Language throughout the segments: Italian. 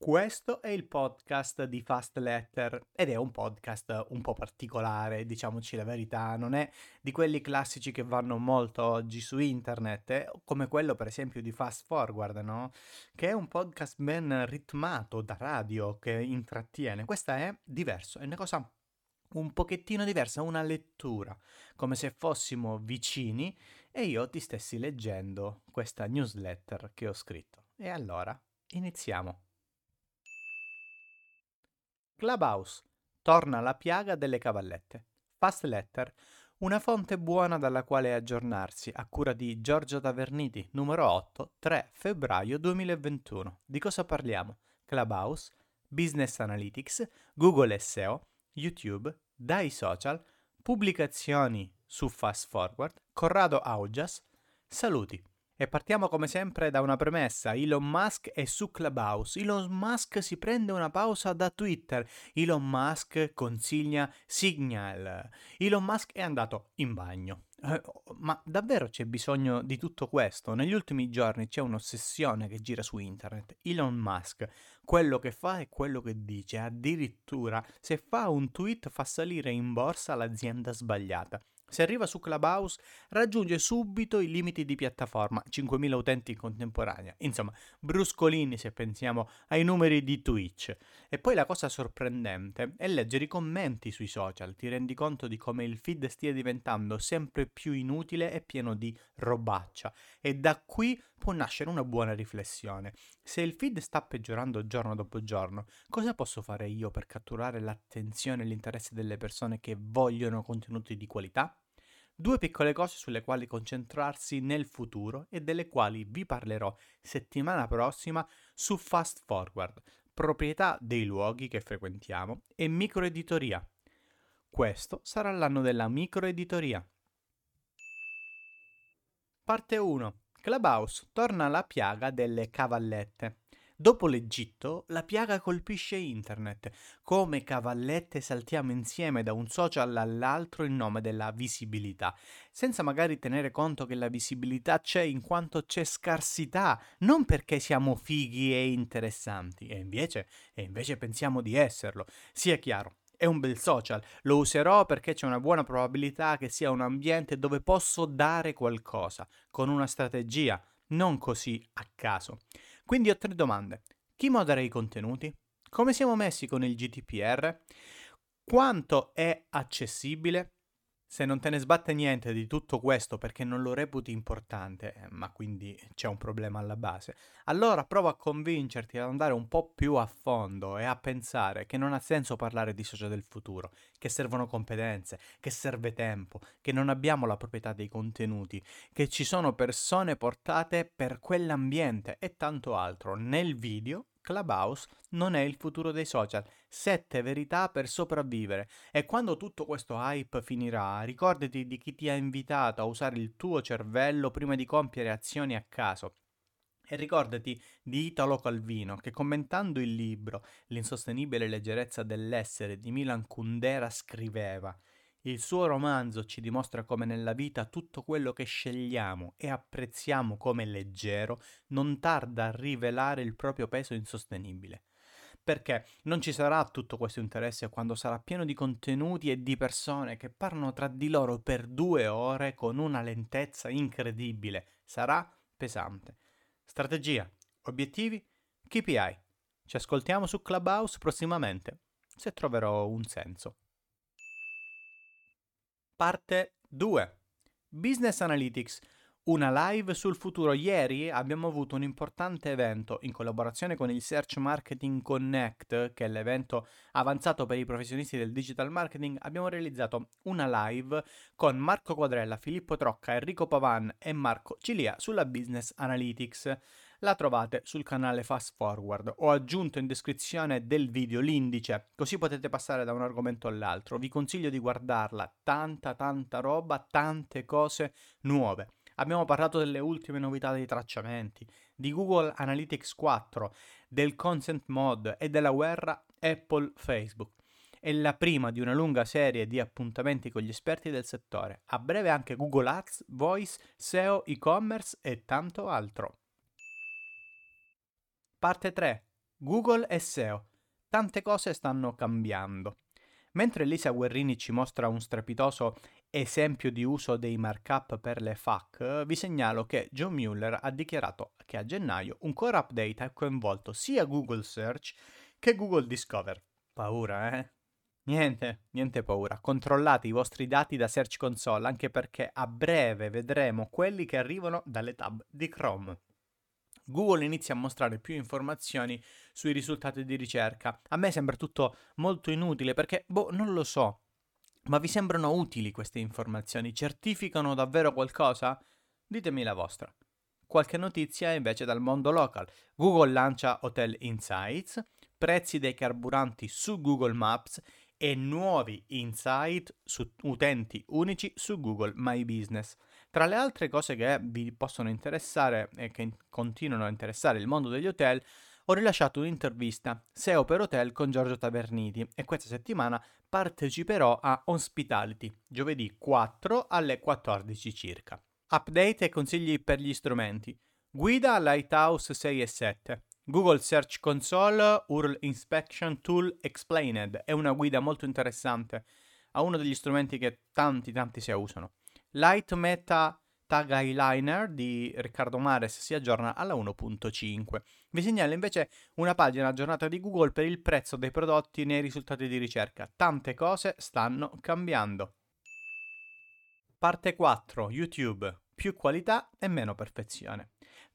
Questo è il podcast di Fast Letter ed è un podcast un po' particolare, diciamoci la verità, non è di quelli classici che vanno molto oggi su internet, eh, come quello per esempio di Fast Forward, no? Che è un podcast ben ritmato da radio che intrattiene. Questa è diverso, è una cosa un pochettino diversa, una lettura, come se fossimo vicini e io ti stessi leggendo questa newsletter che ho scritto. E allora, iniziamo. Clubhouse. Torna la piaga delle cavallette. Fast Letter. Una fonte buona dalla quale aggiornarsi, a cura di Giorgio Taverniti, numero 8, 3 febbraio 2021. Di cosa parliamo? Clubhouse, Business Analytics, Google SEO, YouTube, dai social, pubblicazioni su Fast Forward, Corrado Augias. Saluti. E partiamo come sempre da una premessa. Elon Musk è su Clubhouse. Elon Musk si prende una pausa da Twitter. Elon Musk consiglia Signal. Elon Musk è andato in bagno. Eh, ma davvero c'è bisogno di tutto questo? Negli ultimi giorni c'è un'ossessione che gira su internet. Elon Musk, quello che fa è quello che dice. Addirittura se fa un tweet fa salire in borsa l'azienda sbagliata. Se arriva su Clubhouse raggiunge subito i limiti di piattaforma, 5.000 utenti in contemporanea, insomma bruscolini se pensiamo ai numeri di Twitch. E poi la cosa sorprendente è leggere i commenti sui social, ti rendi conto di come il feed stia diventando sempre più inutile e pieno di robaccia. E da qui può nascere una buona riflessione. Se il feed sta peggiorando giorno dopo giorno, cosa posso fare io per catturare l'attenzione e l'interesse delle persone che vogliono contenuti di qualità? Due piccole cose sulle quali concentrarsi nel futuro e delle quali vi parlerò settimana prossima su Fast Forward, proprietà dei luoghi che frequentiamo e microeditoria. Questo sarà l'anno della microeditoria. Parte 1. Clubhouse torna alla piaga delle cavallette. Dopo l'Egitto, la piaga colpisce internet. Come cavallette saltiamo insieme da un social all'altro in nome della visibilità, senza magari tenere conto che la visibilità c'è in quanto c'è scarsità, non perché siamo fighi e interessanti, e invece, e invece pensiamo di esserlo. Sia chiaro, è un bel social, lo userò perché c'è una buona probabilità che sia un ambiente dove posso dare qualcosa, con una strategia, non così a caso. Quindi ho tre domande. Chi modera i contenuti? Come siamo messi con il GDPR? Quanto è accessibile? Se non te ne sbatte niente di tutto questo perché non lo reputi importante, eh, ma quindi c'è un problema alla base, allora provo a convincerti ad andare un po' più a fondo e a pensare che non ha senso parlare di social del futuro, che servono competenze, che serve tempo, che non abbiamo la proprietà dei contenuti, che ci sono persone portate per quell'ambiente e tanto altro. Nel video Clubhouse non è il futuro dei social. Sette verità per sopravvivere. E quando tutto questo hype finirà, ricordati di chi ti ha invitato a usare il tuo cervello prima di compiere azioni a caso. E ricordati di Italo Calvino che commentando il libro L'insostenibile leggerezza dell'essere di Milan Kundera scriveva il suo romanzo ci dimostra come nella vita tutto quello che scegliamo e apprezziamo come leggero non tarda a rivelare il proprio peso insostenibile. Perché non ci sarà tutto questo interesse quando sarà pieno di contenuti e di persone che parlano tra di loro per due ore con una lentezza incredibile. Sarà pesante. Strategia, obiettivi, KPI. Ci ascoltiamo su Clubhouse prossimamente, se troverò un senso. Parte 2. Business Analytics. Una live sul futuro. Ieri abbiamo avuto un importante evento in collaborazione con il Search Marketing Connect, che è l'evento avanzato per i professionisti del digital marketing. Abbiamo realizzato una live con Marco Quadrella, Filippo Trocca, Enrico Pavan e Marco Cilia sulla Business Analytics la trovate sul canale Fast Forward. Ho aggiunto in descrizione del video l'indice, così potete passare da un argomento all'altro. Vi consiglio di guardarla, tanta tanta roba, tante cose nuove. Abbiamo parlato delle ultime novità dei tracciamenti, di Google Analytics 4, del consent mod e della guerra Apple-Facebook. È la prima di una lunga serie di appuntamenti con gli esperti del settore. A breve anche Google Ads, Voice, SEO, e-commerce e tanto altro. Parte 3. Google e SEO. Tante cose stanno cambiando. Mentre Lisa Guerrini ci mostra un strepitoso esempio di uso dei markup per le FAQ, vi segnalo che John Mueller ha dichiarato che a gennaio un core update ha coinvolto sia Google Search che Google Discover. Paura, eh? Niente, niente paura. Controllate i vostri dati da Search Console, anche perché a breve vedremo quelli che arrivano dalle tab di Chrome. Google inizia a mostrare più informazioni sui risultati di ricerca. A me sembra tutto molto inutile perché, boh, non lo so. Ma vi sembrano utili queste informazioni? Certificano davvero qualcosa? Ditemi la vostra. Qualche notizia invece dal mondo local. Google lancia Hotel Insights, prezzi dei carburanti su Google Maps e nuovi insight su utenti unici su Google My Business. Tra le altre cose che vi possono interessare e che continuano a interessare il mondo degli hotel, ho rilasciato un'intervista SEO per hotel con Giorgio Taverniti e questa settimana parteciperò a Hospitality, giovedì 4 alle 14 circa. Update e consigli per gli strumenti. Guida Lighthouse 6 e 7. Google Search Console URL Inspection Tool Explained è una guida molto interessante a uno degli strumenti che tanti tanti si usano. Light Meta Tag Eyeliner di Riccardo Mares si aggiorna alla 1.5. Vi segnalo invece una pagina aggiornata di Google per il prezzo dei prodotti nei risultati di ricerca. Tante cose stanno cambiando. Parte 4. YouTube. Più qualità e meno perfezione.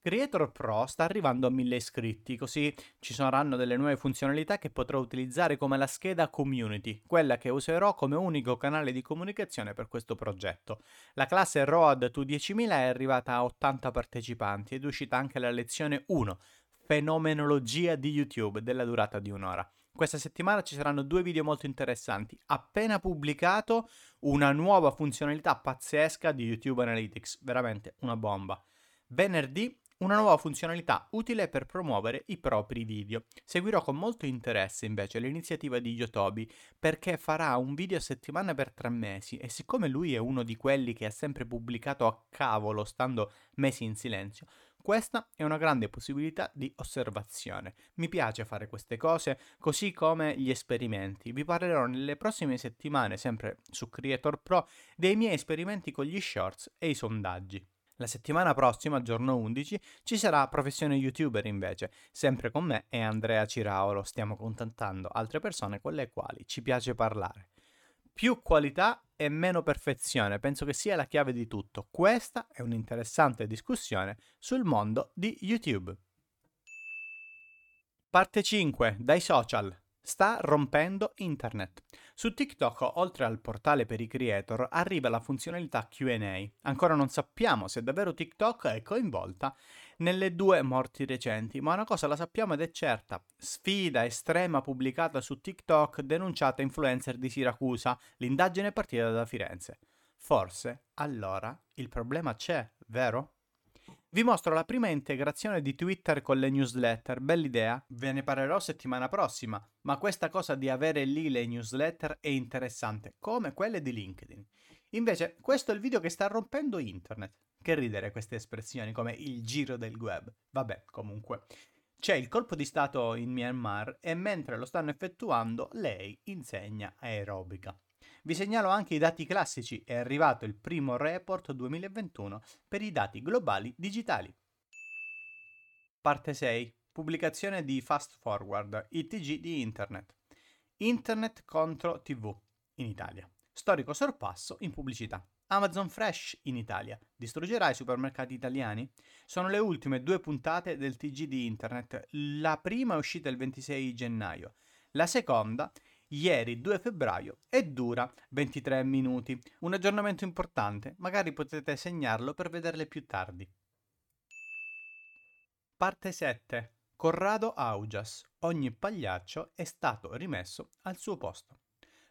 Creator Pro sta arrivando a 1000 iscritti, così ci saranno delle nuove funzionalità che potrò utilizzare come la scheda Community, quella che userò come unico canale di comunicazione per questo progetto. La classe Road to 10.000 è arrivata a 80 partecipanti ed è uscita anche la lezione 1, Fenomenologia di YouTube, della durata di un'ora. Questa settimana ci saranno due video molto interessanti. Appena pubblicato una nuova funzionalità pazzesca di YouTube Analytics, veramente una bomba. Venerdì una nuova funzionalità utile per promuovere i propri video. Seguirò con molto interesse invece l'iniziativa di Yotobi perché farà un video a settimana per tre mesi e siccome lui è uno di quelli che ha sempre pubblicato a cavolo stando mesi in silenzio, questa è una grande possibilità di osservazione. Mi piace fare queste cose, così come gli esperimenti. Vi parlerò nelle prossime settimane, sempre su Creator Pro, dei miei esperimenti con gli shorts e i sondaggi. La settimana prossima, giorno 11, ci sarà Professione YouTuber invece, sempre con me e Andrea Ciraolo. Stiamo contattando altre persone con le quali ci piace parlare. Più qualità e meno perfezione, penso che sia la chiave di tutto. Questa è un'interessante discussione sul mondo di YouTube. Parte 5. Dai social sta rompendo internet. Su TikTok, oltre al portale per i creator, arriva la funzionalità QA. Ancora non sappiamo se davvero TikTok è coinvolta nelle due morti recenti, ma una cosa la sappiamo ed è certa. Sfida estrema pubblicata su TikTok denunciata influencer di Siracusa. L'indagine è partita da Firenze. Forse, allora, il problema c'è, vero? Vi mostro la prima integrazione di Twitter con le newsletter, bell'idea, ve ne parlerò settimana prossima, ma questa cosa di avere lì le newsletter è interessante, come quelle di LinkedIn. Invece, questo è il video che sta rompendo internet. Che ridere queste espressioni come il giro del web. Vabbè, comunque. C'è il colpo di stato in Myanmar e mentre lo stanno effettuando lei insegna aerobica. Vi segnalo anche i dati classici, è arrivato il primo report 2021 per i dati globali digitali. Parte 6. Pubblicazione di Fast Forward, ITG di Internet. Internet contro TV in Italia. Storico sorpasso in pubblicità. Amazon Fresh in Italia. Distruggerà i supermercati italiani? Sono le ultime due puntate del TG di Internet. La prima è uscita il 26 gennaio. La seconda ieri 2 febbraio e dura 23 minuti. Un aggiornamento importante, magari potete segnarlo per vederle più tardi. Parte 7. Corrado Augias. Ogni pagliaccio è stato rimesso al suo posto.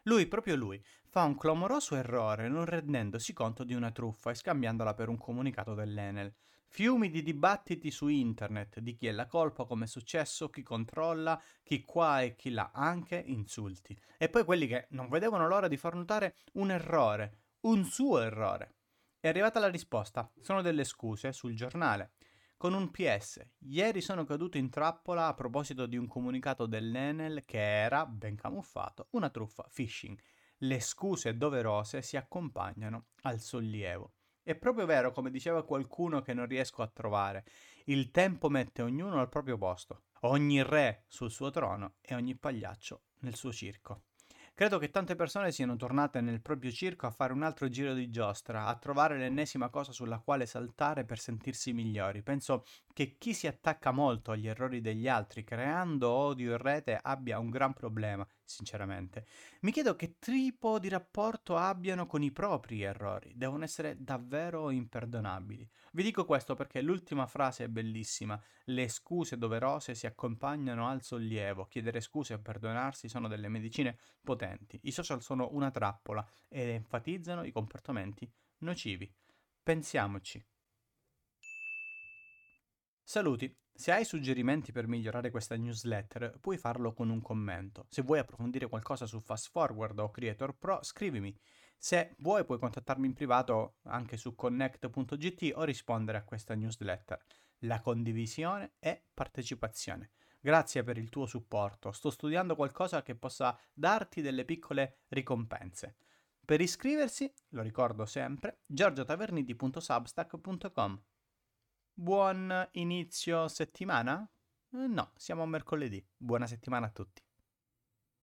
Lui, proprio lui, fa un clamoroso errore non rendendosi conto di una truffa e scambiandola per un comunicato dell'Enel. Fiumi di dibattiti su internet di chi è la colpa, come è successo, chi controlla, chi qua e chi là, anche insulti. E poi quelli che non vedevano l'ora di far notare un errore, un suo errore. È arrivata la risposta, sono delle scuse sul giornale. Con un PS, ieri sono caduto in trappola a proposito di un comunicato dell'Enel che era, ben camuffato, una truffa phishing. Le scuse doverose si accompagnano al sollievo. È proprio vero, come diceva qualcuno che non riesco a trovare. Il tempo mette ognuno al proprio posto, ogni re sul suo trono e ogni pagliaccio nel suo circo. Credo che tante persone siano tornate nel proprio circo a fare un altro giro di giostra, a trovare l'ennesima cosa sulla quale saltare per sentirsi migliori. Penso che chi si attacca molto agli errori degli altri, creando odio in rete, abbia un gran problema, sinceramente. Mi chiedo che tipo di rapporto abbiano con i propri errori. Devono essere davvero imperdonabili. Vi dico questo perché l'ultima frase è bellissima. Le scuse doverose si accompagnano al sollievo. Chiedere scuse e perdonarsi sono delle medicine potenti. I social sono una trappola ed enfatizzano i comportamenti nocivi. Pensiamoci. Saluti, se hai suggerimenti per migliorare questa newsletter puoi farlo con un commento. Se vuoi approfondire qualcosa su Fast Forward o Creator Pro scrivimi. Se vuoi puoi contattarmi in privato anche su connect.gt o rispondere a questa newsletter. La condivisione è partecipazione. Grazie per il tuo supporto. Sto studiando qualcosa che possa darti delle piccole ricompense. Per iscriversi, lo ricordo sempre, giorgiotaverniti.substack.com. Buon inizio settimana? Eh, no, siamo a mercoledì. Buona settimana a tutti.